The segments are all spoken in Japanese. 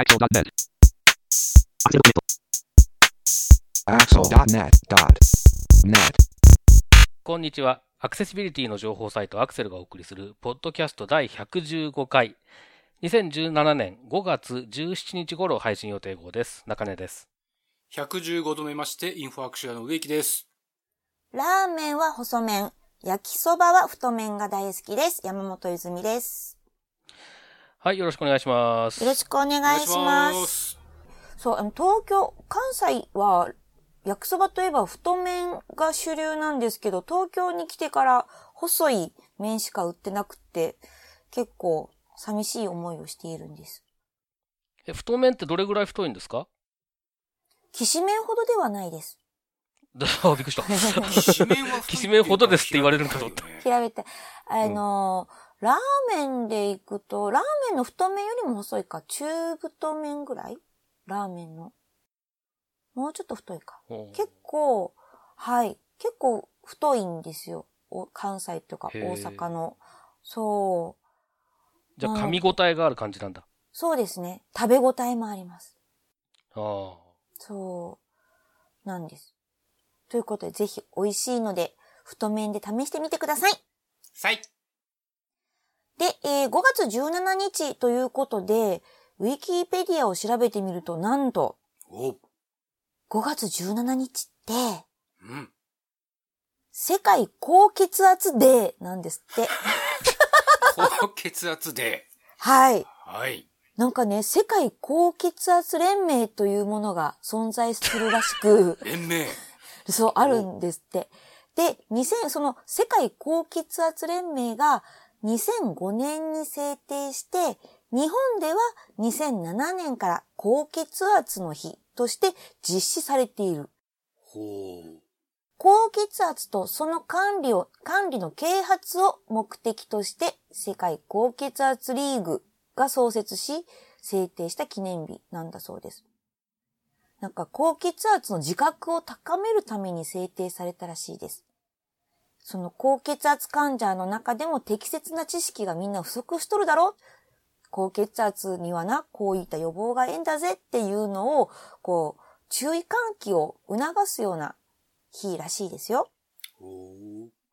Axel.net. Axel.net.net. こんにちは。アクセシビリティの情報サイトアクセルがお送りする、ポッドキャスト第115回。2017年5月17日頃配信予定号です。中根です。115度目まして、インフォアクションの植木です。ラーメンは細麺、焼きそばは太麺が大好きです。山本泉です。はい、よろしくお願いします。よろしくお願いします。そう、あの、東京、関西は、焼きそばといえば太麺が主流なんですけど、東京に来てから細い麺しか売ってなくって、結構寂しい思いをしているんです。え太麺ってどれぐらい太いんですか？きしめんほどではないです。あ、びっくりした。きしめんはきしめんほどですって言われるのかと思った。調べて。あのーラーメンで行くと、ラーメンの太麺よりも細いか、中太麺ぐらい？ラーメンの。もうちょっと太いか。うん結構、はい。結構太いんですよ。お関西とか大阪の。そう。じゃあ噛み応えがある感じなんだ。そうですね。食べ応えもあります。ああ。そう。なんです。ということで、ぜひ美味しいので、太麺で試してみてください。さい。で、えー5月17日ということで、ウィキペディアを調べてみると、なんと、おう。5月17日って、うん。世界高血圧デーなんですって。高血圧で。はい。はい。なんかね、世界高血圧連盟というものが存在するらしく、連盟。そう、あるんですって。で、2000、その世界高血圧連盟が2005年に制定して、日本では2007年から高血圧の日として実施されている。高血圧とその管理を、管理の啓発を目的として世界高血圧リーグが創設し、制定した記念日なんだそうです。なんか高血圧の自覚を高めるために制定されたらしいです。その高血圧患者の中でも適切な知識がみんな不足しとるだろ？高血圧にはな、こういった予防がええんだぜっていうのを、こう、注意喚起を促すような日らしいですよ。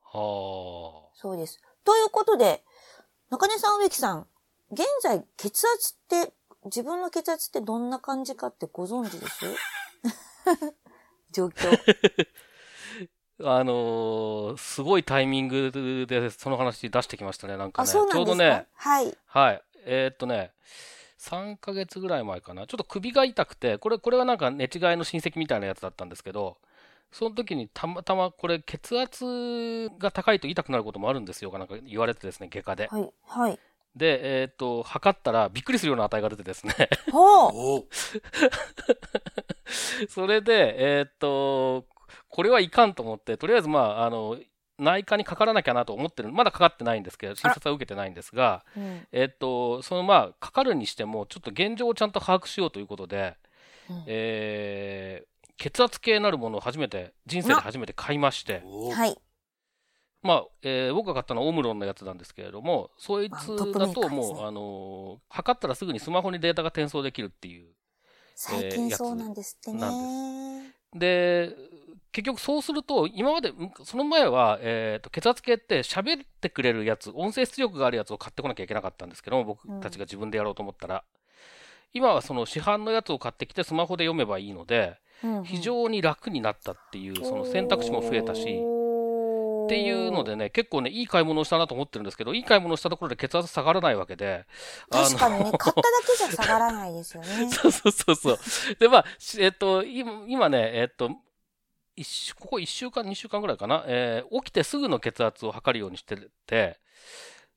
はそうです。ということで、中根さん、植木さん、現在血圧って、自分の血圧ってどんな感じかってご存知です？状況。あ。あのーすごいタイミングでその話出してきましたね、なんかあ、ね。ちょうどね、はい。はい。えーっとね、3ヶ月ぐらい前かな。ちょっと首が痛くて、これ、これはなんか寝違いの親戚みたいなやつだったんですけど、その時にたまたまこれ血圧が高いと痛くなることもあるんですよ、なんか言われてですね、外科で。はい。はい。で、えーっと、測ったらびっくりするような値が出てですね。ほう。ほう。それで、えーっと、これはいかんと思って、とりあえずまあ、あの、内科にかからなきゃなと思ってる。まだかかってないんですけど、診察は受けてないんですが、うん。えっと、そのまあ、かかるにしても、ちょっと現状をちゃんと把握しようということで、うんえー血圧計なるものを初めて、人生で初めて買いまして。まあ、えー僕が買ったのはオムロンのやつなんですけれども、そいあつだともう、あのー測ったらすぐにスマホにデータが転送できるっていう。最近そうなんですってね。で、結局そうすると、今まで、んその前は、えーと血圧計って喋ってくれるやつ、音声出力があるやつを買ってこなきゃいけなかったんですけども、僕たちが自分でやろうと思ったら。今はその市販のやつを買ってきてスマホで読めばいいので、非常に楽になったっていう、その選択肢も増えたし、っていうのでね、結構ね、いい買い物をしたなと思ってるんですけど、いい買い物をしたところで血圧下がらないわけで、確かにね、買っただけじゃ下がらないですよね。そうそうそうそう。で、まあ、しえっと、今今ね、えっと、ここ1週間、2週間ぐらいかな、えー起きてすぐの血圧を測るようにしてて、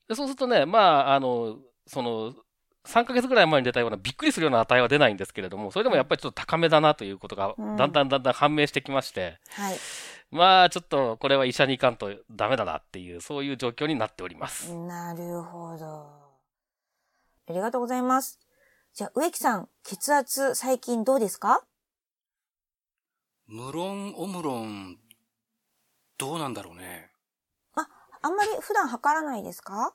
でそうするとね、まあ、あの、その、3ヶ月ぐらい前に出たようなびっくりするような値は出ないんですけれども、それでもやっぱりちょっと高めだなということがうんだんだんだんだん判明してきまして、はい。まあちょっとこれは医者に行かんとダメだなっていう、そういう状況になっております。なるほど。ありがとうございます。じゃあ、植木さん、血圧最近どうですか？無論、オムロン、どうなんだろうね。あんまり普段測らないですか？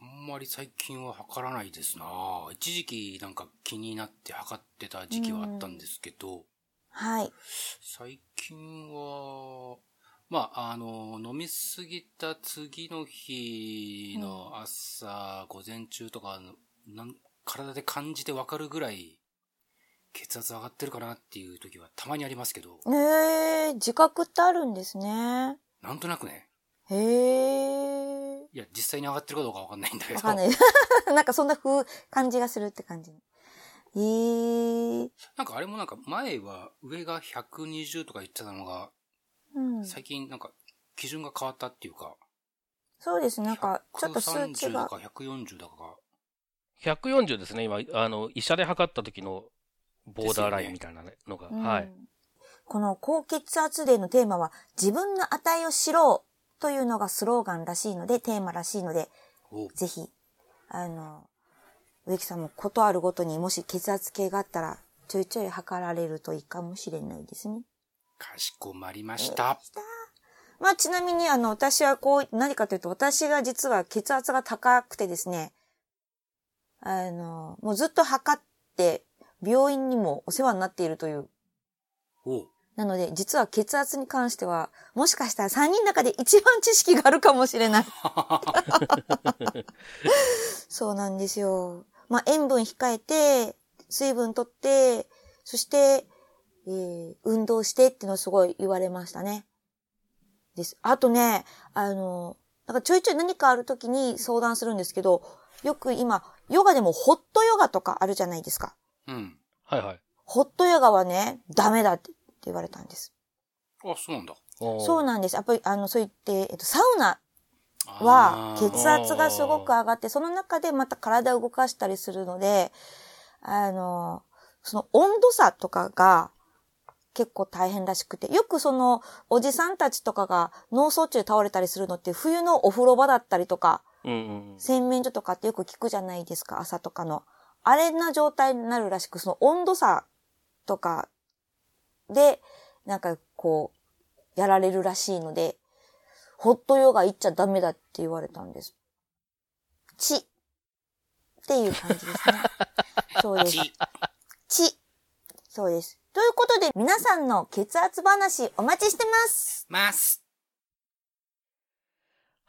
あんんまり最近は測らないですな一時期なんか気になって測ってた時期はあったんですけど、はい。最近は、まあ、あの、飲みすぎた次の日の朝、午前中とかなん、体で感じてわかるぐらい、血圧上がってるかなっていう時はたまにありますけど、ええ自覚ってあるんですね。なんとなくね、へえ。いや、実際に上がってるかどうかわかんないんだけど。わかんない。なんかそんな風、感じがするって感じ。ええなんかあれもなんか前は上が120とか言ってたのが、うん。最近なんか基準が変わったっていうか、そうです。なんか、ちょっと数値130だが。か140だか140ですね、今、あの、医者で測った時のボーダーラインみたいなのが。うんはい。この高血圧デーのテーマは、自分の値を知ろうというのがスローガンらしいので、テーマらしいので、おぜひ、あの、植木さんもことあるごとにもし血圧計があったら、ちょいちょい測られるといいかもしれないですね。かしこまりました。まあちなみにあの、私はこう、何かというと、私が実は血圧が高くてですね、あの、もうずっと測って、病院にもお世話になっているという。おうなので、実は血圧に関しては、もしかしたら3人の中で一番知識があるかもしれない。そうなんですよ。まあ塩分控えて、水分取って、そして、えー運動してっていうのをすごい言われましたね。です。あとね、あの、なんかちょいちょい何かある時に相談するんですけど、よく今、ヨガでもホットヨガとかあるじゃないですか。うん。はいはい。ホットヨガはね、ダメだって言われたんです。あ、そうなんだ。そうなんです。やっぱり、あの、そう言って、えっと、サウナあはー血圧がすごく上がって、その中でまた体を動かしたりするので、あの、その温度差とかが結構大変らしくて、よくそのおじさんたちとかが脳卒中で倒れたりするのって冬のお風呂場だったりとか、うんうんうん。洗面所とかってよく聞くじゃないですか、朝とかの。あれな状態になるらしく、その温度差とかで、なんかこう、やられるらしいので、ホットヨガ行っちゃダメだって言われたんです。ち。っていう感じですね。そうです。ちち。そうです。ということで、皆さんの血圧話お待ちしてます。ます。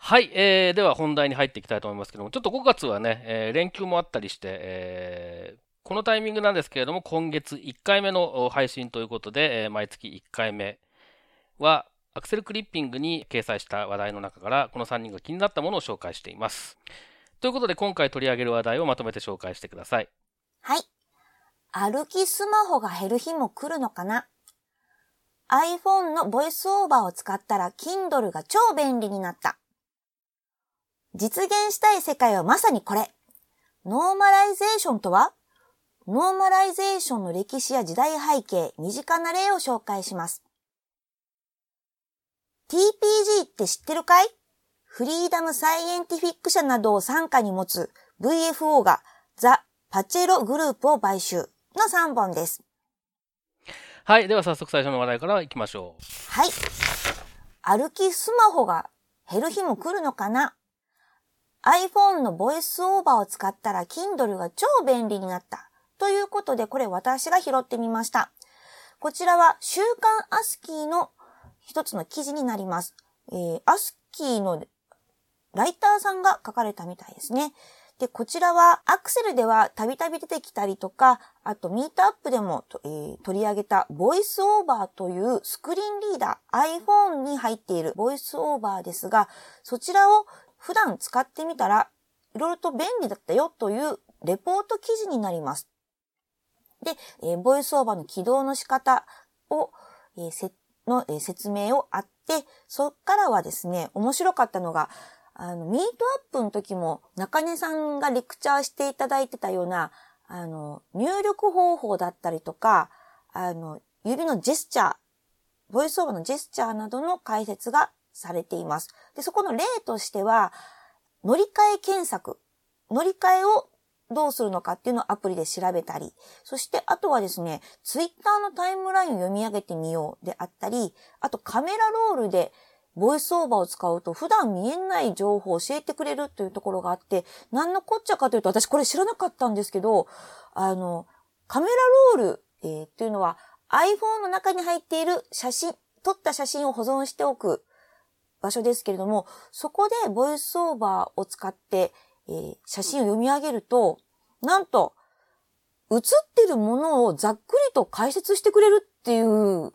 はい、えー、では本題に入っていきたいと思いますけども、ちょっと5月はね、えー連休もあったりして、えーこのタイミングなんですけれども、今月1回目の配信ということで、えー毎月1回目は、アクセルクリッピングに掲載した話題の中から、この3人が気になったものを紹介しています。ということで、今回取り上げる話題をまとめて紹介してください。はい。歩きスマホが減る日も来るのかな ?iPhone の VoiceOver を使ったら Kindle が超便利になった。実現したい世界はまさにこれ。ノーマライゼーションとはノーマライゼーションの歴史や時代背景、身近な例を紹介します。TPG って知ってるかい？フリーダムサイエンティフィック社などを傘下に持つ VFO がザ・パチェログループを買収の3本です。はい、では早速最初の話題からいきましょう。はい。歩きスマホが減る日も来るのかな？?iPhone のボイスオーバーを使ったら Kindle が超便利になった。ということで、これ私が拾ってみました。こちらは週刊アスキーの一つの記事になります。えー、アスキーのライターさんが書かれたみたいですね。で、こちらはアクセルではたびたび出てきたりとか、あとミートアップでも、えー取り上げたボイスオーバーというスクリーンリーダー iPhone に入っているボイスオーバーですが、そちらを普段使ってみたらいろいろと便利だったよというレポート記事になります。で、えーボイスオーバーの起動の仕方を、えーせの、えー説明をあって、そっからはですね、面白かったのが、あの、ミートアップの時も中根さんがレクチャーしていただいてたような、あの、入力方法だったりとか、あの、指のジェスチャー、ボイスオーバーのジェスチャーなどの解説がされています。で、そこの例としては、乗り換え検索、乗り換えをどうするのかっていうのをアプリで調べたり、そしてあとはですね、ツイッターのタイムラインを読み上げてみようであったり、あとカメラロールで、ボイスオーバーを使うと普段見えない情報を教えてくれるというところがあって、何のこっちゃかというと、私これ知らなかったんですけど、あの、カメラロール、えー、っていうのは iPhone の中に入っている写真、撮った写真を保存しておく場所ですけれども、そこでボイスオーバーを使って、えー、写真を読み上げると、なんと、映ってるものをざっくりと解説してくれるっていう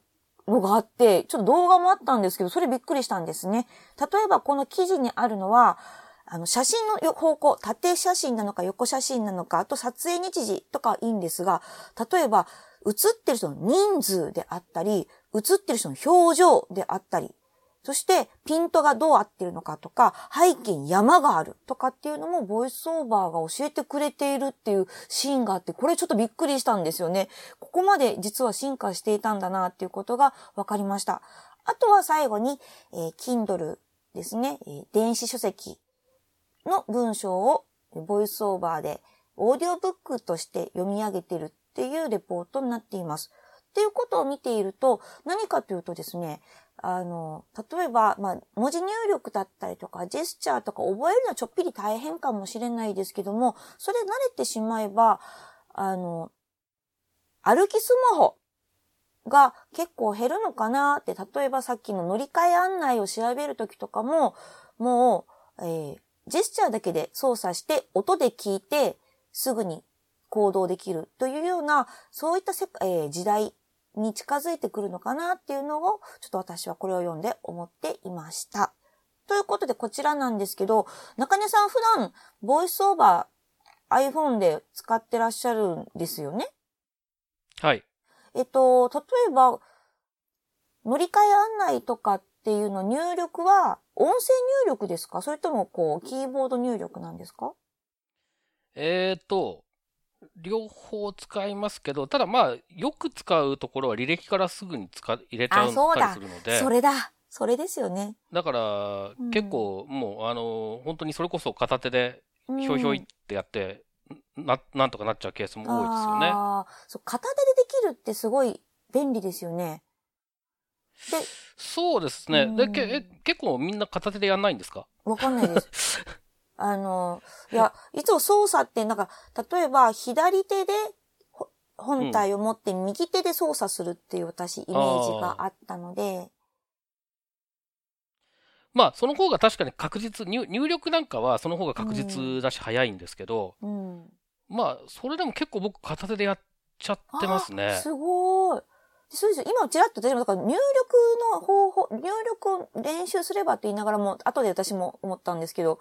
のがあって、ちょっと動画もあったんですけど、それびっくりしたんですね。例えばこの記事にあるのは、あの、写真の方向、縦写真なのか横写真なのか、あと撮影日時とかいいんですが、例えば、写ってる人の人数であったり、写ってる人の表情であったり、そして、ピントがどう合ってるのかとか、背景に山があるとかっていうのも、ボイスオーバーが教えてくれているっていうシーンがあって、これちょっとびっくりしたんですよね。ここまで実は進化していたんだなっていうことが分かりました。あとは最後に、えー、Kindle ですね、えー、電子書籍の文章をボイスオーバーでオーディオブックとして読み上げてるっていうレポートになっています。っていうことを見ていると、何かというとですね、あの、例えば、まあ、文字入力だったりとか、ジェスチャーとか覚えるのはちょっぴり大変かもしれないですけども、それ慣れてしまえば、あの、歩きスマホが結構減るのかなって、例えばさっきの乗り換え案内を調べるときとかも、もう、えー、ジェスチャーだけで操作して、音で聞いて、すぐに行動できるというような、そういったせ、えー、時代に近づいてくるのかなっていうのを、ちょっと私はこれを読んで思っていました。ということでこちらなんですけど、中根さん普段、ボイスオーバー iPhone で使ってらっしゃるんですよね？はい。えっと、例えば、乗り換え案内とかっていうの入力は、音声入力ですか？それともこう、キーボード入力なんですか？えっ、と、両方使いますけど、ただまあ、よく使うところは履歴からすぐに使入れちゃったりするので。それだ。それですよね。だから、うん、結構もう、あの、本当にそれこそ片手で、ひょいひょいってやって、うん、な、なんとかなっちゃうケースも多いですよね。ああ、そう、片手でできるってすごい便利ですよね。で、そうですね。で、けえ結構みんな片手でやんないんですか？わかんないです。あの、いや、いつも操作ってなんか、例えば左手で本体を持って右手で操作するっていう私、イメージがあったので。まあ、その方が確かに確実入、入力なんかはその方が確実だし早いんですけど、うん、まあ、それでも結構僕片手でやっちゃってますね。すごい。そうですよ。今、ちらっと出ても、だから入力の方法、入力を練習すればって言いながらも、後で私も思ったんですけど、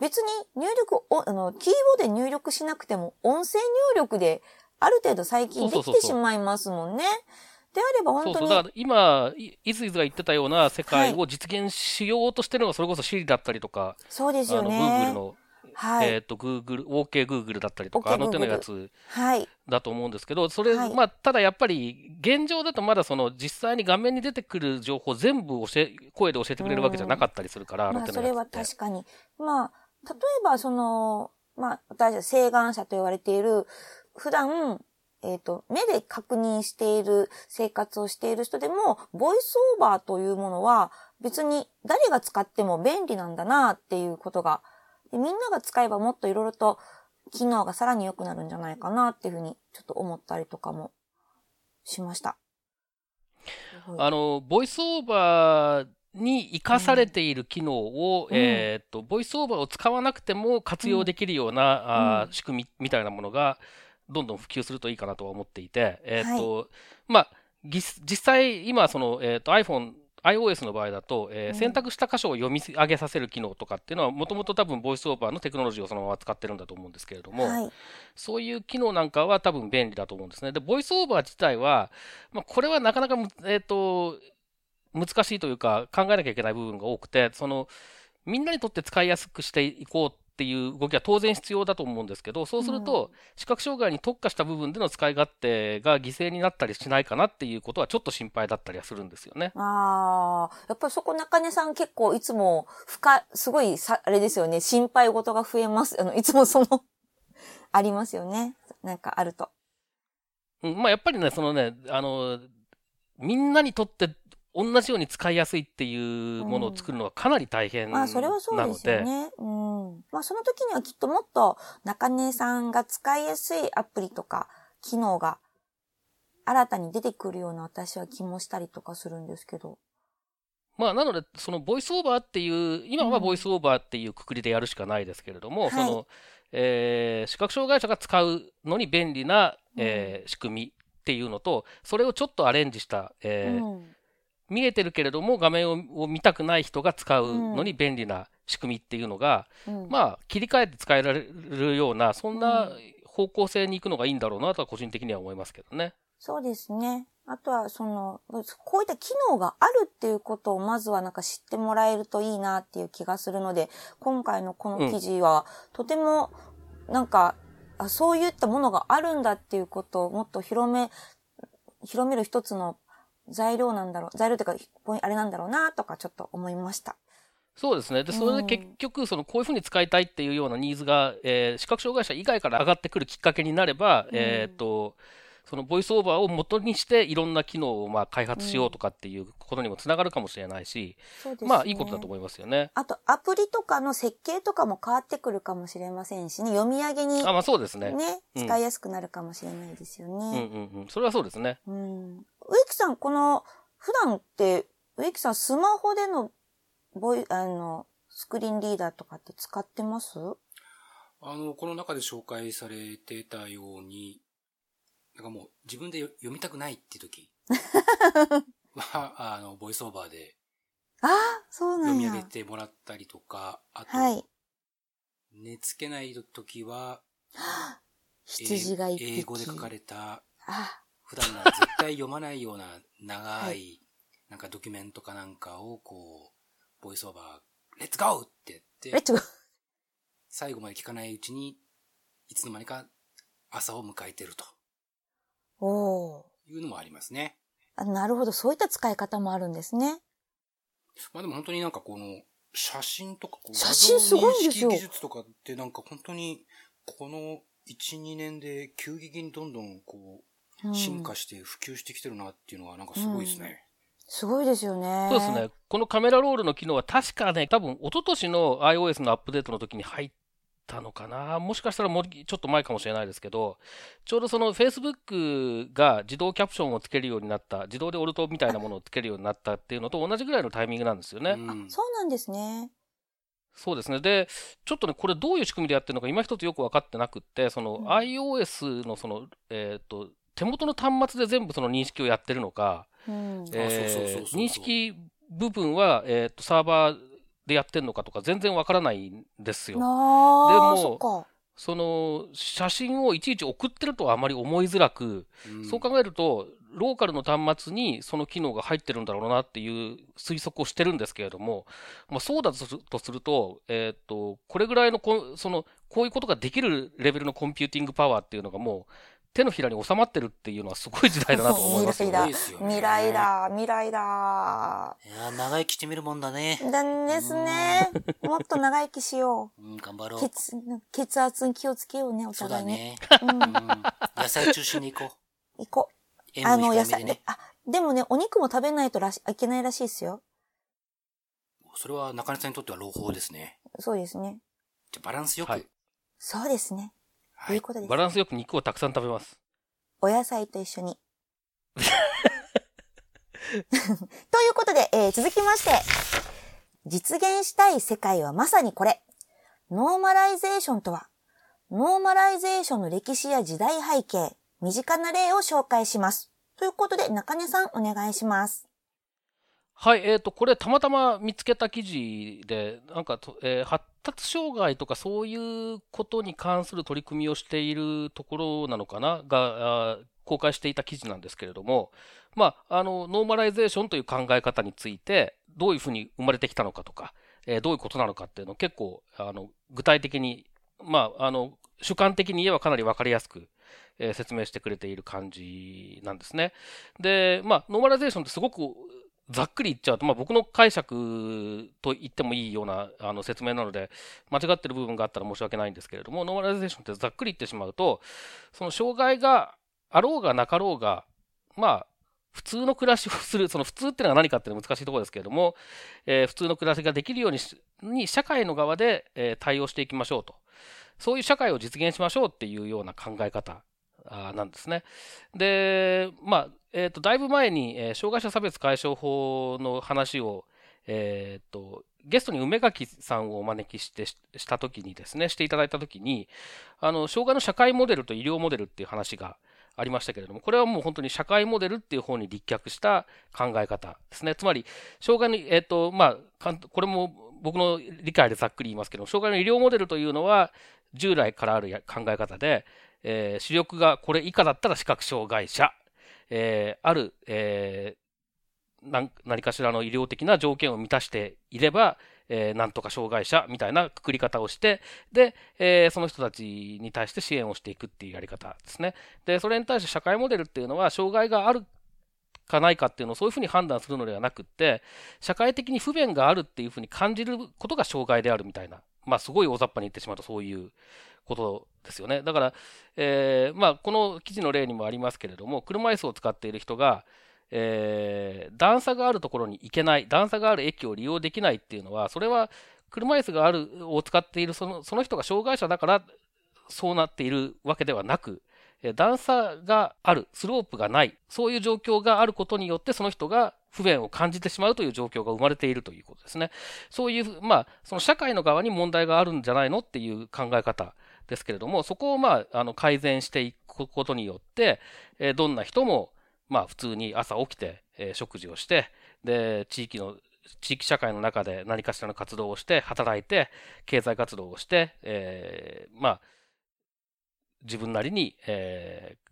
別に入力を、あの、キーボードで入力しなくても、音声入力で、ある程度最近できてしまいますもんね。であれば本当に。そうそう。だから今、いずいずが言ってたような世界を実現しようとしてるのが、それこそ Siri だったりとか、そうですよね。Google のはい、えっ、ー、と、Google、OK Google だったりとか、OK、あの手のやつだと思うんですけど、はい、それ、はい、まあ、ただやっぱり、現状だとまだその、実際に画面に出てくる情報全部教え、声で教えてくれるわけじゃなかったりするから、あの手のやつ、まあ、それは確かに。まあ、例えばその、まあ、私は請願者と言われている、普段、えっ、ー、と、目で確認している生活をしている人でも、ボイスオーバーというものは別に誰が使っても便利なんだなっていうことがで、みんなが使えばもっといろいろと機能がさらに良くなるんじゃないかなっていうふうにちょっと思ったりとかもしました。あの、ボイスオーバーに活かされている機能を、うん、えっ、と、ボイスオーバーを使わなくても活用できるような、うん、あ仕組みみたいなものが、どんどん普及するといいかなとは思っていて、えっ、と、はい、まあ、実際、今、その、えっ、と、iPhone iOS の場合だと、えー、選択した箇所を読み上げさせる機能とかっていうのは、もともと多分ボイスオーバーのテクノロジーをそのまま使ってるんだと思うんですけれども、はい、そういう機能なんかは多分便利だと思うんですね。で、ボイスオーバー自体は、まあ、これはなかなか、えっ、ー、と、難しいというか考えなきゃいけない部分が多くて、その、みんなにとって使いやすくしていこうっていう動きは当然必要だと思うんですけど、そうすると、視覚障害に特化した部分での使い勝手が犠牲になったりしないかなっていうことはちょっと心配だったりはするんですよね。ああ、やっぱりそこ中根さん結構いつも深、すごいさ、あれですよね、心配事が増えます。あの、いつもその ありますよね。なんかあると。うん、まあやっぱりね、そのね、あの、みんなにとって同じように使いやすいっていうものを作るのはかなり大変なので、まあ、それはそうですよね。うん。まあ、その時にはきっともっと中根さんが使いやすいアプリとか機能が新たに出てくるような私は気もしたりとかするんですけど。まあ、なので、そのボイスオーバーっていう、今はボイスオーバーっていうくくりでやるしかないですけれども、はいその、えー視覚障害者が使うのに便利な、えー仕組みっていうのと、それをちょっとアレンジした、えーうん。見えてるけれども画面をを見たくない人が使うのに便利な仕組みっていうのが、うん。まあ、切り替えて使えられるような、そんな方向性に行くのがいいんだろうなとは個人的には思いますけどね。そうですね。あとは、その、こういった機能があるっていうことをまずはなんか知ってもらえるといいなっていう気がするので、今回のこの記事は、とても、なんか、あそういったものがあるんだっていうことをもっと広め、広める一つの材料なんだろう、材料というか、あれなんだろうなとかちょっと思いました。そうですね。で、それで結局、その、こういうふうに使いたいっていうようなニーズが、えー視覚障害者以外から上がってくるきっかけになれば、うんえっ、と、そのボイスオーバーを元にしていろんな機能をまあ開発しようとかっていうことにもつながるかもしれないし、そうですね。まあいいことだと思いますよね。あと、アプリとかの設計とかも変わってくるかもしれませんしね、読み上げにあ、まあそうですね。ね、うん使いやすくなるかもしれないですようんね。うんうん。それはそうですね。うん。植木さん、この、普段って、植木さん、スマホでの、ボイ、あの、スクリーンリーダーとかって使ってます？あの、この中で紹介されてたように、なんかもう自分でよ読みたくないって時 は、あの、ボイスオーバーでああ、そうなんや。読み上げてもらったりとか、あと、はい。寝つけない時は、羊が。英語で書かれた、あ普段なら絶対読まないような長はいい、なんかドキュメントかなんかを、こう、ボイスオーバー、レッツゴーって言って。最後まで聞かないうちに、いつの間にか朝を迎えてるとおーいうのもありますね。あ。なるほど。そういった使い方もあるんですね。まあでも本当になんかこの、写真とかこう、写真すごいんですよ技術とかってなんか本当に、この1、2年で急激にどんどんこうんう、進化して普及してきてるなっていうのはなんかすごいですね。すごいですよね。そうですね。このカメラロールの機能は確かね、多分一昨年の iOS のアップデートの時に入ったのかな。もしかしたらもうちょっと前かもしれないですけど、ちょうどその Facebook が自動キャプションをつけるようになった、自動でオルトみたいなものをつけるようになったっていうのと同じぐらいのタイミングなんですよね。うんそうなんですね。そうですね。で、ちょっとね、これどういう仕組みでやってるのか今一つよく分かってなくって、そのうん iOS のその、えっ、と、手元の端末で全部その認識をやってるのか、認識部分は、えー、とサーバーでやってるのかとか全然わからないんですよ。でもその写真をいちいち送ってるとはあまり思いづらく、うん。そう考えるとローカルの端末にその機能が入ってるんだろうなっていう推測をしてるんですけれども、まあ、そうだとするとえー、とこれぐらいのこそのこういうことができるレベルのコンピューティングパワーっていうのがもう手のひらに収まってるっていうのはすごい時代だなと思いますよ未来ね。すごいですよね未来だ、未来だ。いやー長生きしてみるもんだね。なんですね。もっと長生きしようん、頑張ろう。う。血、血圧に気をつけようね、おそう互いね。だね。うんうん。野菜中心に行こう。行こう。塩あの、野菜。あ、でもね、お肉も食べないとらしいけないらしいですよ。それは中根さんにとっては朗報ですね。そうですね。じゃあバランスよく。はいそうですね。はいということです。バランスよく肉をたくさん食べます。お野菜と一緒に。ということで、えー続きまして、実現したい世界はまさにこれ。ノーマライゼーションとは、ノーマライゼーションの歴史や時代背景、身近な例を紹介します。ということで、中根さんお願いします。はい、えっ、と、これたまたま見つけた記事で、なんかと、えー発達障害とかそういうことに関する取り組みをしているところなのかなが、公開していた記事なんですけれども、まあ、あの、ノーマライゼーションという考え方について、どういうふうに生まれてきたのかとか、えーどういうことなのかっていうのを結構、あの、具体的に、まあ、あの、主観的に言えばかなりわかりやすく、え説明してくれている感じなんですね。で、まあ、ノーマライゼーションってすごくざっくり言っちゃうと、まあ、僕の解釈と言ってもいいようなあの説明なので、間違ってる部分があったら申し訳ないんですけれども、ノーマライゼーションってざっくり言ってしまうと、その障害があろうがなかろうが、まあ、普通の暮らしをする、その普通っていうのは何かっていうのは難しいところですけれども、えー、普通の暮らしができるようにに社会の側で、えー、対応していきましょうと。そういう社会を実現しましょうっていうような考え方なんですね。で、まあ、えっ、ー、と、だいぶ前に、えー、障害者差別解消法の話を、えっ、ー、と、ゲストに梅垣さんをお招きしてしたときにですね、していただいたときに、あの、障害の社会モデルと医療モデルっていう話がありましたけれども、これはもう本当に社会モデルっていう方に立脚した考え方ですね。つまり、障害の、えっ、ー、と、まあ、これも僕の理解でざっくり言いますけど、障害の医療モデルというのは、従来からある考え方で、えー、視力がこれ以下だったら視覚障害者、えー、ある、えー、何かしらの医療的な条件を満たしていれば、えー、なんとか障害者みたいなくくり方をして、で、えー、その人たちに対して支援をしていくっていうやり方ですね。で、それに対して社会モデルっていうのは、障害があるかないかっていうのをそういうふうに判断するのではなくって、社会的に不便があるっていうふうに感じることが障害であるみたいな、まあすごい大雑把に言ってしまうとそういうことですよね。だから、えー、まあこの記事の例にもありますけれども、車椅子を使っている人が、えー、段差があるところに行けない、段差がある駅を利用できないっていうのは、それは車椅子があるを使っているそのその人が障害者だからそうなっているわけではなく、段差がある、スロープがない、そういう状況があることによって、その人が不便を感じてしまうという状況が生まれているということですね。そういう、まあ、その社会の側に問題があるんじゃないのっていう考え方ですけれども、そこをまあ、あの、改善していくことによって、えどんな人も、まあ、普通に朝起きて、え食事をして、で、地域の地域社会の中で何かしらの活動をして、働いて、経済活動をして、えー、まあ、自分なりに、えー、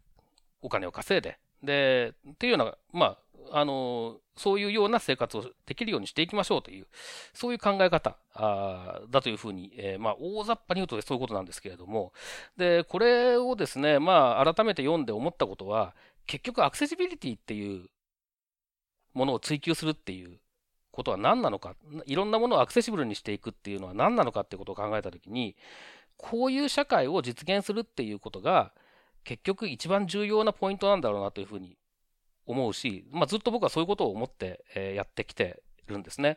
お金を稼いで、で、っていうような、まあ、あの、そういうような生活をできるようにしていきましょうという、そういう考え方だというふうに、えー、まあ、大雑把に言うとそういうことなんですけれども、で、これをですね、まあ、改めて読んで思ったことは、結局アクセシビリティっていうものを追求するっていうことは何なのか、いろんなものをアクセシブルにしていくっていうのは何なのかっていうことを考えたときに、こういう社会を実現するっていうことが、結局一番重要なポイントなんだろうなというふうに思うし、まあ、ずっと僕はそういうことを思って、えー、やってきてるんですね。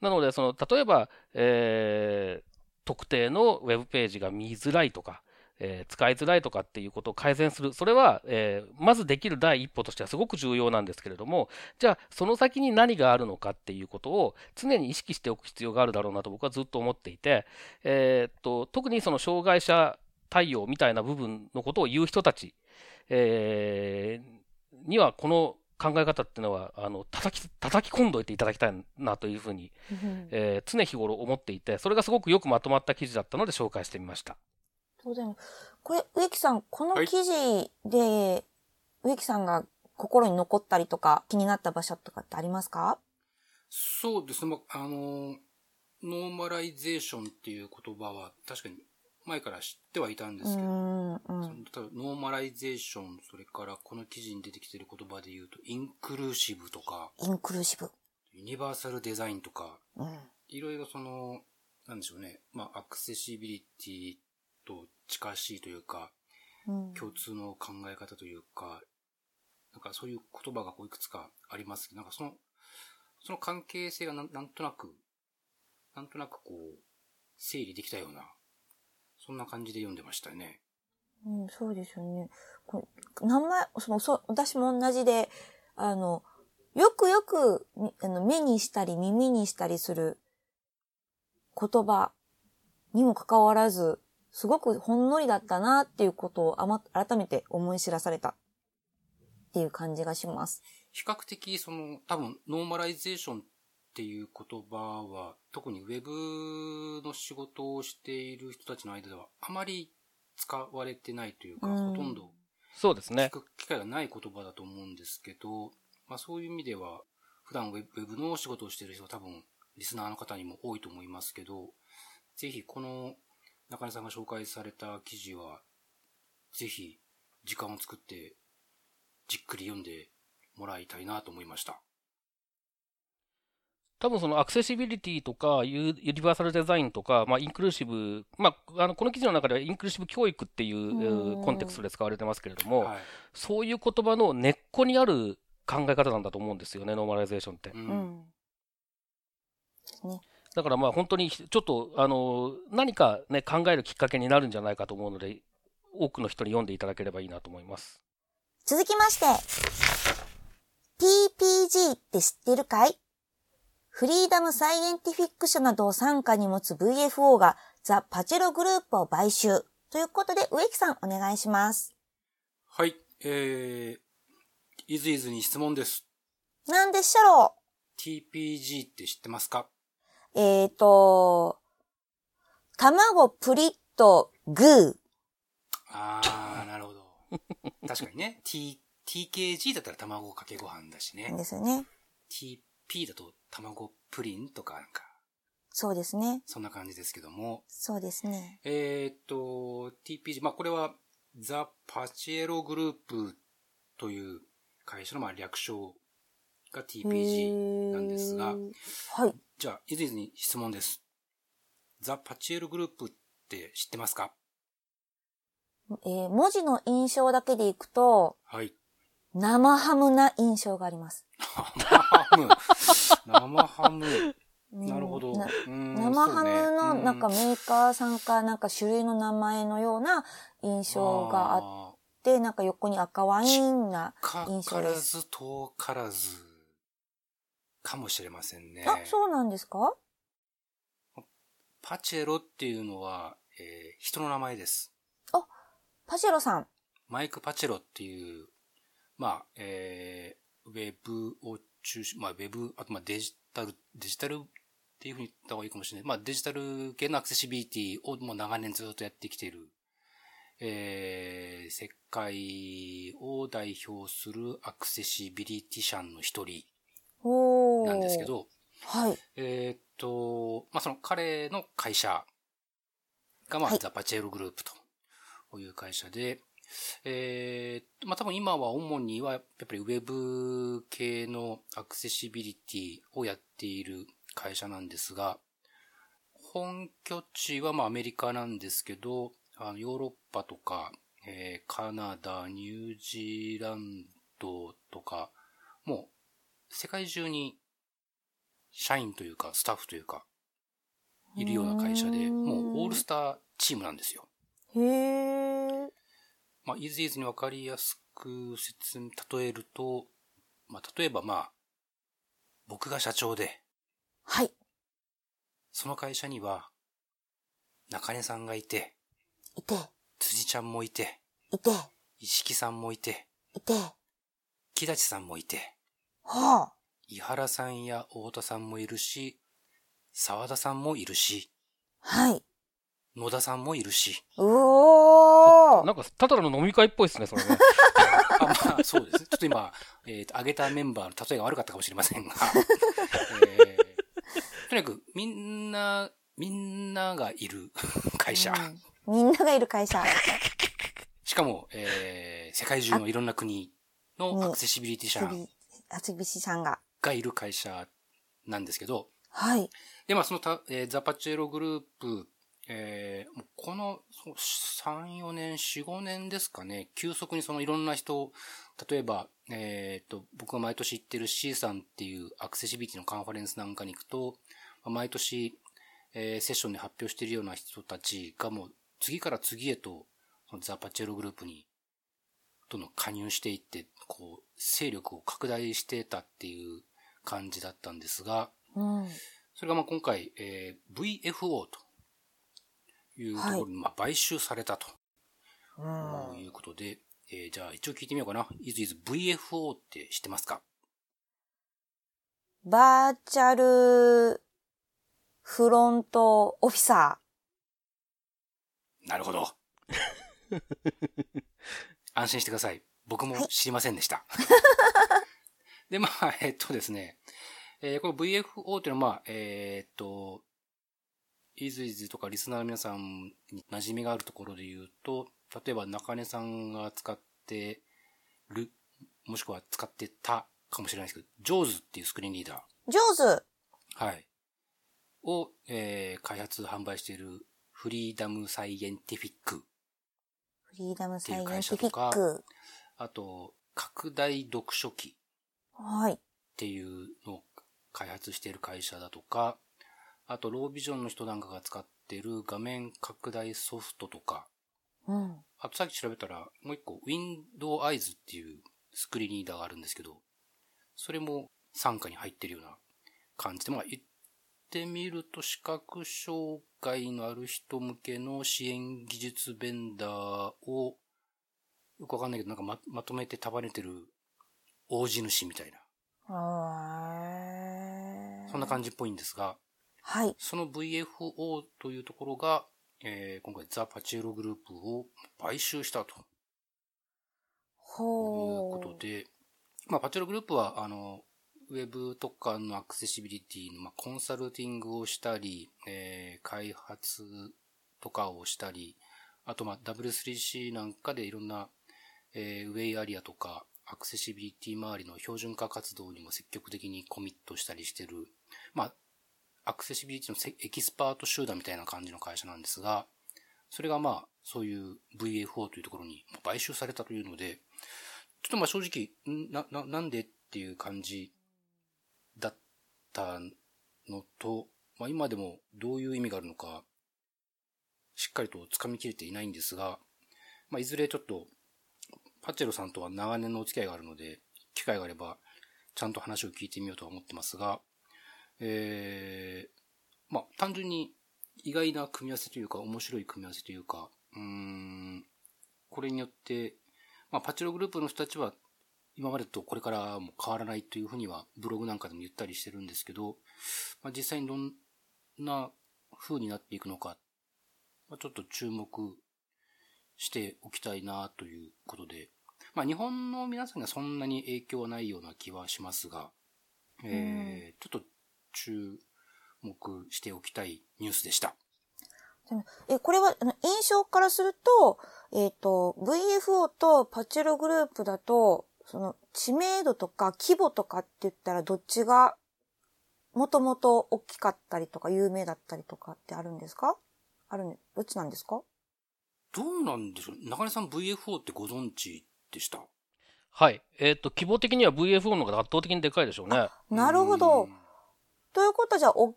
なので、その、例えば、えー、特定のウェブページが見づらいとか、えー、使いづらいとかっていうことを改善する。それは、えー、まずできる第一歩としてはすごく重要なんですけれども、じゃあ、その先に何があるのかっていうことを常に意識しておく必要があるだろうなと僕はずっと思っていて、えー、っと、特にその障害者対応みたいな部分のことを言う人たち、えー、にはこの考え方っていうのは、あの、叩き、叩き込んどいていただきたいなというふうに、えー、常日頃思っていて、それがすごくよくまとまった記事だったので紹介してみました。当然。これ、植木さん、この記事で、植木さんが心に残ったりとか、気になった場所とかってありますか？そうですね。まあ、あの、ノーマライゼーションっていう言葉は確かに前から知ってはいたんですけど、うんうん、そのノーマライゼーション、それからこの記事に出てきてる言葉で言うと、インクルーシブとか、インクルーシブ。ユニバーサルデザインとか、うん、いろいろその、なんでしょうね、まあ、アクセシビリティと近しいというか、うん、共通の考え方というか、なんかそういう言葉がこういくつかありますけど、なんかその、その関係性がなんなんとなく、なんとなくこう、整理できたような、そんな感じで読んでましたね。うん、そうですよね。こ名前、その、そう、私も同じで、あの、よくよく、あの、目にしたり耳にしたりする言葉にもかかわらず、すごくほんのりだったなっていうことをあま、改めて思い知らされたっていう感じがします。比較的その多分ノーマライゼーションっていう言葉は特にウェブの仕事をしている人たちの間ではあまり使われてないというか、うん、ほとんどそうですね。聞く機会がない言葉だと思うんですけど、まあそういう意味では普段ウェブの仕事をしている人は多分リスナーの方にも多いと思いますけど、ぜひこの中根さんが紹介された記事は、ぜひ時間を作ってじっくり読んでもらいたいなと思いました。多分そのアクセシビリティとかユニバーサルデザインとか、まあ、インクルーシブ、まあ、あのこの記事の中ではインクルーシブ教育っていうコンテクストで使われてますけれども、はい、そういう言葉の根っこにある考え方なんだと思うんですよね、ノーマライゼーションって。う。うんん。ね。だからまあ本当にちょっと、あの、何かね、考えるきっかけになるんじゃないかと思うので、多くの人に読んでいただければいいなと思います。続きまして、PPG って知ってるかい？フリーダムサイエンティフィック社などを傘下に持つ VFO がザ・パチェログループを買収。ということで、植木さんお願いします。はい。えー、イズイズに質問です。なんでっしゃろ TPG って知ってますか？うえーと、卵プリッとグー。あー、なるほど。確かにね。T、TKG だったら卵かけご飯だしね。ですよね。TP だと卵プリンとかなんか、そうですね。そんな感じですけども。そうですね。えーっと、TPG、まあこれはザ・パチエログループという会社のまあ略称が TPG なんですがはい。じゃあ、いずいずに質問です。ザ・パチエログループって知ってますか？えー文字の印象だけでいくと、はい。生ハムな印象があります。生ハム。生ハム。うんなるほど。生ハムのなんかメーカーさんかなんか種類の名前のような印象があっあて、なんか横に赤ワインな印象です。からず遠からずかもしれませんね。あ、そうなんですか？パチェロっていうのは、えー人の名前です。パジェロさん。マイク・パチェロっていう、まあ、えーウェブを中心、まあ、ウェブ、あと、まあ、デジタル、デジタルっていうふうに言った方がいいかもしれない。まあ、デジタル系のアクセシビリティをもう長年ずっとやってきている、えー世界を代表するアクセシビリティシャンの一人。なんですけ。ど、はい。えーっと、まあ、その彼の会社が、まあ、はいザ・パチェログループという会社で、えーまあ、多分今は主には、やっぱりウェブ系のアクセシビリティをやっている会社なんですが、本拠地はまあアメリカなんですけど、あのヨーロッパとか、えーカナダ、ニュージーランドとか、もう世界中に社員というかスタッフというか、いるような会社で、もうオールスターチームなんですよ。へー。まあ、イーズイーズにわかりやすく説明、例えると、まあ、例えばまあ、僕が社長で、はい。その会社には、中根さんがいて、いて、辻ちゃんもいて、いて、石木さんもいて、いて。木立さんもいて、はあ。井原さんや太田さんもいるし、沢田さんもいるし、はい。野田さんもいるし、うおー。なんか、ただの飲み会っぽいですね、それね。あまあ、そうですね。ちょっと今、えっ、と、挙げたメンバーの例えが悪かったかもしれませんが、えーとにかく、みんな、みんながいる会社。うんみんながいる会社。しかも、えー世界中のいろんな国のアクセシビリティ社釣り、あつびしさんが。がいる会社なんですけど、はい。で、まあ、そのた、えーザ・パチェログループ、えーもうこの、そう3、4年、4、5年ですかね、急速にそのいろんな人、例えば、えっ、と、僕が毎年行ってる C さんっていうアクセシビリティのカンファレンスなんかに行くと、まあ毎年、えーセッションで発表しているような人たちがもう次から次へと、そのザ・パチェログループに、どんどん加入していって、こう、勢力を拡大してたっていう感じだったんですが、うん。それがまあ今回、えー VFO というところにまあ買収されたとうん。いうことで、えーじゃあ一応聞いてみようかな。いずいず VFO って知ってますか？バーチャルフロントオフィサなるほど。安心してください。僕も知りませんでした。で、まあ、えっとですね、えーこの VFO っていうのは、まあ、えーっと、イズイズとかリスナーの皆さんに馴染みがあるところで言うと、例えば中根さんが使ってる、もしくは使ってたかもしれないですけど、JAWS っていうスクリーンリーダー。ー。上手。はい。を、えー開発、販売しているフリーダムサイエンティフィック。フリーダムサイエンティフィっていう会社とかック。あと、拡大読書機。はい。っていうのを開発している会社だとか、あと、ロービジョンの人なんかが使っている画面拡大ソフトとか、うん。あとさっき調べたら、もう一個、Windows Eyes っていうスクリーンリーダーがあるんですけど、それも傘下に入ってるような感じで、まあ言ってみると視覚障害のある人向けの支援技術ベンダーを、よくわかんないけど、なんかままとめて束ねてる大地主みたいな、あそんな感じっぽいんですが、はい。その VFO というところが、えー今回ザ・パチエログループを買収したという。ことで、まあ、パチエログループは、あの、ウェブとかのアクセシビリティの、まあ、コンサルティングをしたり、えー開発とかをしたり、あと、まあ、W3C なんかでいろんな、えー WAI-ARIA とか、アクセシビリティ周りの標準化活動にも積極的にコミットしたりしてる、まあ、アクセシビリティのエキスパート集団みたいな感じの会社なんですが、それがまあ、そういう VFO というところに買収されたというので、ちょっとまあ正直、な、な、なんでっていう感じだったのと、まあ今でもどういう意味があるのか、しっかりと掴みきれていないんですが、まあいずれちょっと、パチェロさんとは長年のお付き合いがあるので、機会があれば、ちゃんと話を聞いてみようとは思ってますが、えー、まあ単純に意外な組み合わせというか、面白い組み合わせというか、うーん、これによって、まあ、パチログループの人たちは、今までとこれからも変わらないというふうには、ブログなんかでも言ったりしてるんですけど、まあ、実際にどんな風になっていくのか、まあ、ちょっと注目しておきたいなということで、まあ、日本の皆さんにはそんなに影響はないような気はしますが、えー、ちょっと注目しておきたいニュースでした。え、これは、あの印象からすると、えっ、と、VFO とパチェログループだと、その、知名度とか規模とかって言ったら、どっちが、もともと大きかったりとか、有名だったりとかってあるんですか？あるん、どっちなんですか？どうなんでしょう？中根さん VFO ってご存知でした？はい。えっ、と、規模的には VFO の方が圧倒的にでかいでしょうね。なるほどう。んということはじゃあ、大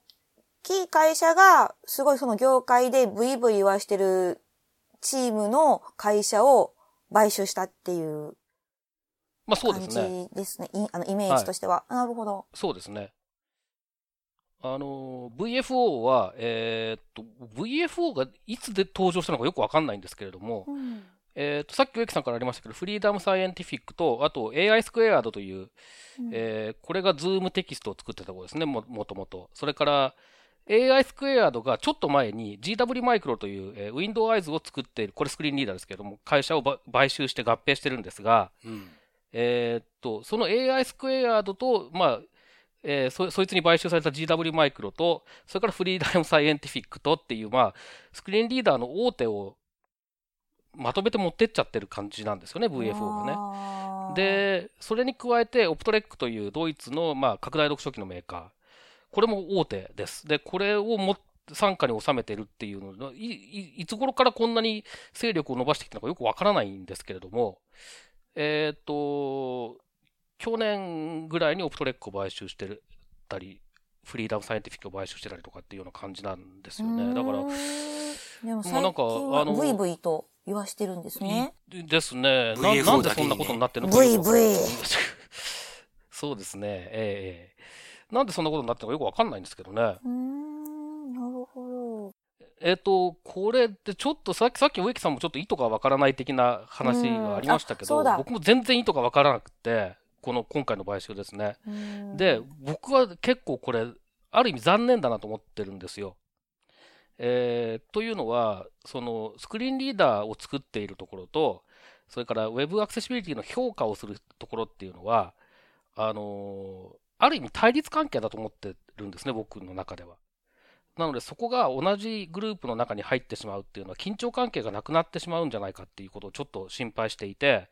きい会社が、すごいその業界でブイブイ言わしてるチームの会社を買収したっていうまあそうで感すね。じですね。いあの、イメージとしては。なるほど。そうですね。あの、VFO は、えーっと、VFO がいつで登場したのかよくわかんないんですけれども、うんえーっと、さっき植木さんからありましたけど、フリーダムサイエンティフィックと、あと AI スクエアードという、うんえーこれがズームテキストを作ってたところですね、も、もともと。それから、AI スクエアードがちょっと前に GW マイクロという、えー、Windows Eyes を作っている、これスクリーンリーダーですけれども、会社をば買収して合併してるんですが、うん。えーっと、その AI スクエアードと、まあ、えーそ、そいつに買収された GW マイクロと、それからフリーダムサイエンティフィックとっていう、まあ、スクリーンリーダーの大手をまとめて持ってっちゃってる感じなんですよね、VFO がね。で、それに加えて、オプトレックというドイツの、まあ、拡大読書機のメーカー。これも大手です。で、これをも傘下に収めてるっていうのいい、いつ頃からこんなに勢力を伸ばしてきたのかよくわからないんですけれども、えっ、と、去年ぐらいにオプトレックを買収してるたり、フリーダムサイエンティフィックを買収してたりとかっていうような感じなんですよね。だからでも最なんか近はあのブイブイと言わしてるんですね。いですね。ななんでそんなことになってるの？かだけにねよくわかんないそうですね。ええええなんでそんなことになってるのかよくわかんないんですけどね。うーん、なるほえっ、と、これってちょっとさっき、さっき植木さんもちょっと意図がわからない的な話がありましたけど、僕も全然意図がわからなくて、この今回の買収ですね。で、僕は結構これ、ある意味残念だなと思ってるんですよ。えーというのは、そのスクリーンリーダーを作っているところと、それから Web アクセシビリティの評価をするところっていうのは、あのーある意味対立関係だと思ってるんですね、僕の中では。なので、そこが同じグループの中に入ってしまうっていうのは、緊張関係がなくなってしまうんじゃないかっていうことをちょっと心配していて、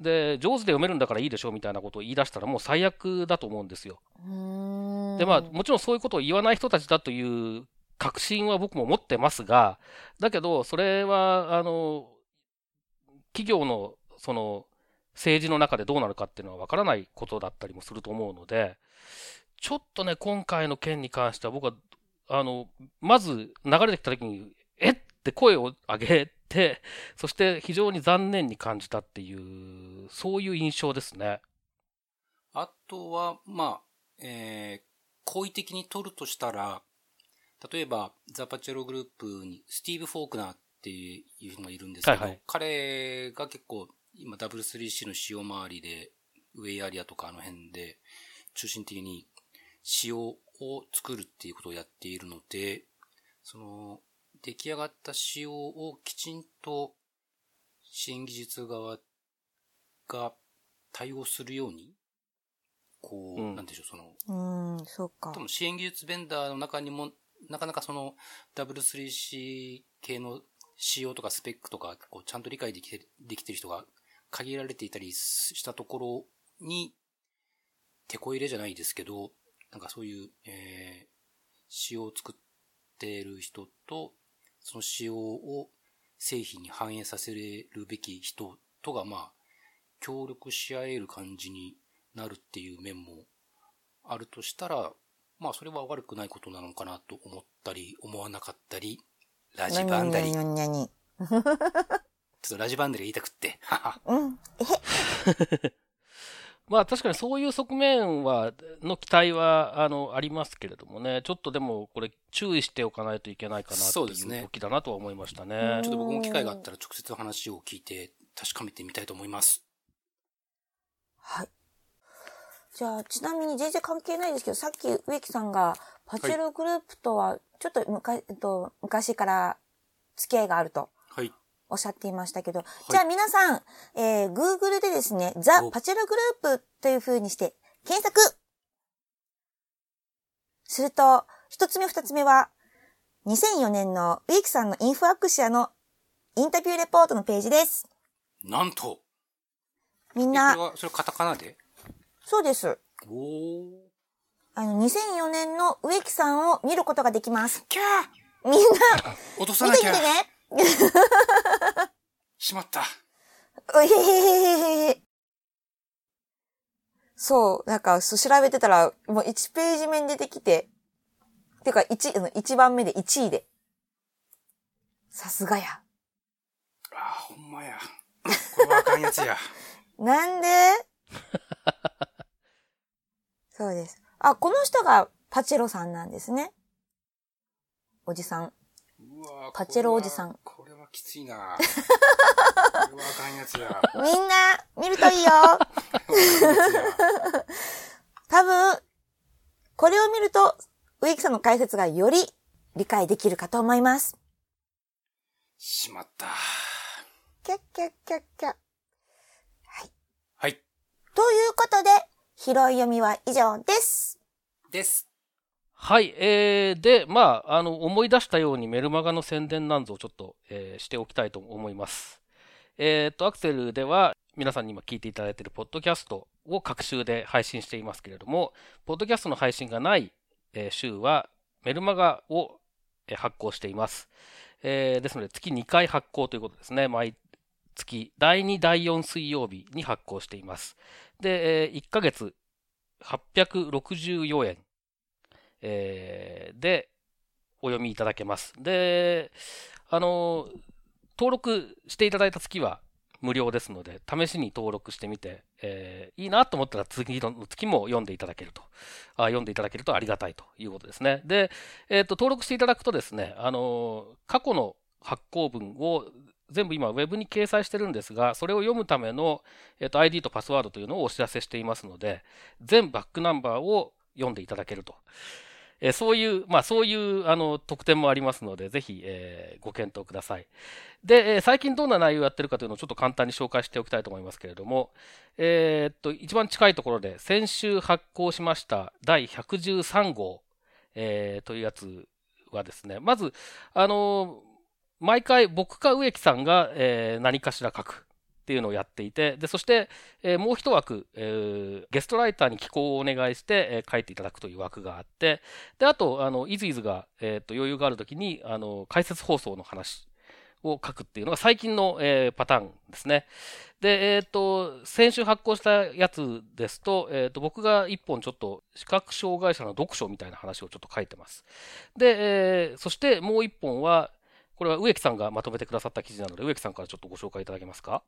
で、上手で読めるんだからいいでしょみたいなことを言い出したらもう最悪だと思うんですよ。で、まあ、もちろんそういうことを言わない人たちだという確信は僕も持ってますが、だけど、それは、あの、企業の、その、政治の中でどうなるかっていうのはわからないことだったりもすると思うので、ちょっとね、今回の件に関しては僕は、あの、まず流れてきた時に、えって声を上げて、そして非常に残念に感じたっていう、そういう印象ですね。あとは、まあ、えー、好意的に取るとしたら、例えば、 The Paciello Group にスティーブ・フォークナーっていう人がいるんですけど、はいはい彼が結構、今 W3C の仕様周りで、ウェイアリアとかあの辺で、中心的に仕様を作るっていうことをやっているので、その、出来上がった仕様をきちんと支援技術側が対応するように、こう、うんなんでしょう、その、うーん、そうか多。分支援技術ベンダーの中にも、なかなかその W3C 系の仕様とかスペックとか、こうちゃんと理解できてできてる人が限られていたりしたところに、手こ入れじゃないですけど、なんかそういう、えー、仕様を作ってる人と、その仕様を製品に反映させるべき人とが、まあ、協力し合える感じになるっていう面もあるとしたら、まあそれは悪くないことなのかなと思ったり、思わなかったり、ラジバンダリ、ちょっにゃにとラジバンダリ言いたくって、はは。うん。え？まあ確かにそういう側面は、の期待は、あの、ありますけれどもね、ちょっとでもこれ注意しておかないといけないかなってそうですねいう動きだなとは思いましたね。ちょっと僕も機会があったら直接話を聞いて確かめてみたいと思います。はい。じゃあ、ちなみに全然関係ないですけど、さっき植木さんが、パチェログループとは、ちょっと昔、えっと、昔から付き合いがあるとはい。おっしゃっていましたけど、じゃあ皆さん、えー、Google でですね、ザ・おパチェログループという風にして検索すると、一つ目二つ目は、2004年の植木さんのインフォアクシアのインタビューレポートのページです。なんとみんなえそれ、は、それはカタカナで？そうです。あの、2004年の植木さんを見ることができます。キャみんな、ー 落とさなきゃ見てみてね。しまった。うへへへへへ。そう、なんか、そう調べてたら、もう1ページ目に出てきて、てか、1、あの、1番目で1位で。さすがや。あー、ほんまや。これはあかんやつや。なんで？そうです。あ、この人がパチェロさんなんですね。おじさん。パチェロおじさんこれはきついな これはあかんやつや。みんな、見るといいよ。多分、これを見ると、植木さんの解説がより理解できるかと思います。しまった。キャッキャッキャッキャッ。はい。ということで、拾い読みは以上です。です。はい、えー、で、まあ、あの、思い出したようにメルマガの宣伝なんぞをちょっと、えーしておきたいと思います。えっ、と、アクセルでは、皆さんに今聞いていただいているポッドキャストを各週で配信していますけれども、ポッドキャストの配信がない、えー週はメルマガをえー発行しています。えーですので、月2回発行ということですね。毎月、第2、第4水曜日に発行しています。で、1ヶ月864円。えーで、お読みいただけます。で、あの、登録していただいた月は無料ですので、試しに登録してみて、えーいいなと思ったら次の月も読んでいただけるとあ、読んでいただけるとありがたいということですね。で、えっ、と、登録していただくとですね、あの、過去の発行文を全部今ウェブに掲載してるんですが、それを読むための、えっと ID とパスワードというのをお知らせしていますので、全バックナンバーを読んでいただけると。えそういう、まあそういうあの特典もありますので、ぜひ、えご検討ください。で、え最近どんな内容をやってるかというのをちょっと簡単に紹介しておきたいと思いますけれども、えっと、一番近いところで先週発行しました第113号、えというやつはですね、まず、あの毎回僕か植木さんが、えー何かしら書くっていうのをやっていて、で、そして、えーもう一枠、えーゲストライターに寄稿をお願いして、えー書いていただくという枠があって、で、あと、あの、イズイズが、えーと、余裕があるときに、あの、解説放送の話を書くっていうのが最近の、えー、パターンですね。で、えっ、ー、と、先週発行したやつですと、えっ、ー、と、僕が一本ちょっと視覚障害者の読書みたいな話をちょっと書いてます。で、えー、そしてもう一本は、これは植木さんがまとめてくださった記事なので、植木さんからちょっとご紹介いただけますか？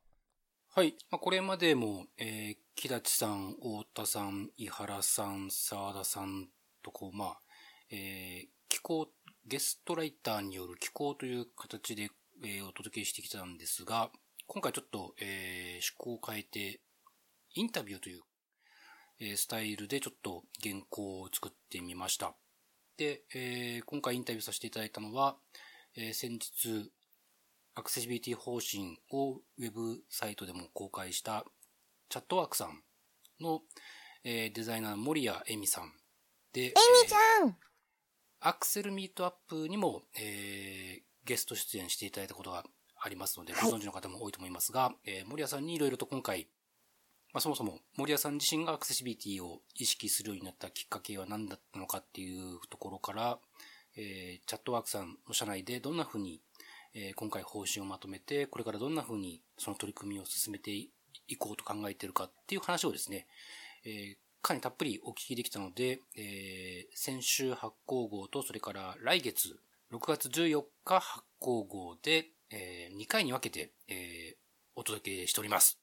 はい。まあ、これまでも、えー、木立さん、太田さん、井原さん、沢田さんとこう、まあ、えー、気候、ゲストライターによる気候という形で、えー、お届けしてきたんですが、今回ちょっと、えー、趣向を変えて、インタビューという、えー、スタイルでちょっと原稿を作ってみました。で、えー、今回インタビューさせていただいたのは、えー、先日、アクセシビリティ方針をウェブサイトでも公開したチャットワークさんの、えー、デザイナー森谷恵美さんで、恵美ちゃん、えー、アクセルミートアップにも、えー、ゲスト出演していただいたことがありますので、ご存知の方も多いと思いますが、えー、森谷さんにいろいろと今回、まあ、そもそも森谷さん自身がアクセシビリティを意識するようになったきっかけは何だったのかっていうところから、えー、チャットワークさんの社内でどんな風にえー、今回方針をまとめて、これからどんな風にその取り組みを進めていこうと考えているかっていう話をですね、えー、かなりたっぷりお聞きできたので、えー、先週発行号と、それから来月、6月14日発行号で、えー、2回に分けて、えー、お届けしております。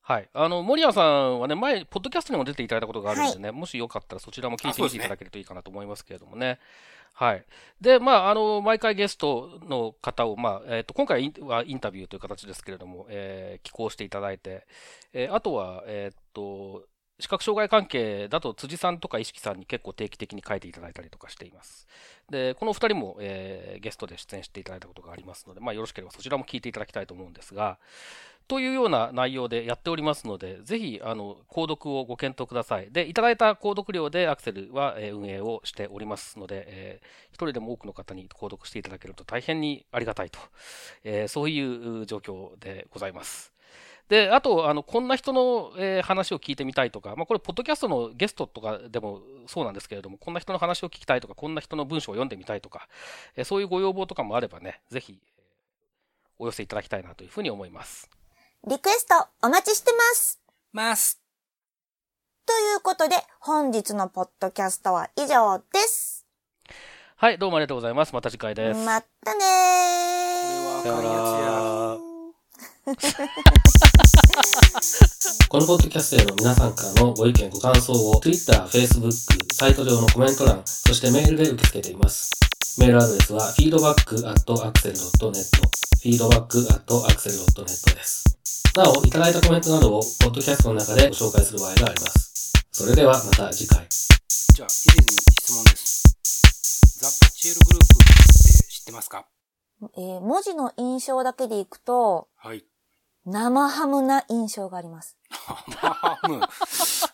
はい。あの、森谷さんはね、前、ポッドキャストにも出ていただいたことがあるんでね、はい、もしよかったらそちらも聞いてみていただけるといいかなと思いますけれどもね。はい。で、まあ、あの、毎回ゲストの方を、まあ、えっ、ー、と、今回はインタビューという形ですけれども、えー、寄稿していただいて、えー、あとは、えっ、と、視覚障害関係だと辻さんとか石木さんに結構定期的に書いていただいたりとかしています。で、この二人も、えー、ゲストで出演していただいたことがありますので、まあ、よろしければそちらも聞いていただきたいと思うんですが、というような内容でやっておりますので、ぜひ、あの、購読をご検討ください。で、いただいた購読料でアクセルは、えー、運営をしておりますので、えー、一人でも多くの方に購読していただけると大変にありがたいと、えー、そういう状況でございます。で、あと、あの、こんな人の、えー、話を聞いてみたいとか、まあ、これ、ポッドキャストのゲストとかでもそうなんですけれども、こんな人の話を聞きたいとか、こんな人の文章を読んでみたいとか、えー、そういうご要望とかもあればね、ぜひ、お寄せいただきたいなというふうに思います。リクエストお待ちしてます。ます。ということで、本日のポッドキャストは以上です。はい、どうもありがとうございます。また次回です。またねー。これは赤いやつや。このポッドキャストへの皆さんからのご意見ご感想を Twitter、Facebook、サイト上のコメント欄、そしてメールで受け付けています。メールアドレスは feedback.axel.net feedback.axel.net です。なお、いただいたコメントなどを、ポッドキャストの中でご紹介する場合があります。それではまた次回。じゃあ、以前に質問です。ザ・パチエルグループって知ってますか？えー、文字の印象だけでいくと、はい。生ハムな印象があります。生ハム。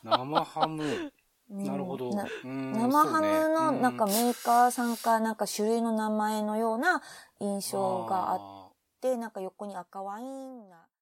生ハム。なるほど。生ハムのなんかメーカーさんかなんか種類の名前のような印象があって、なんか横に赤ワインな。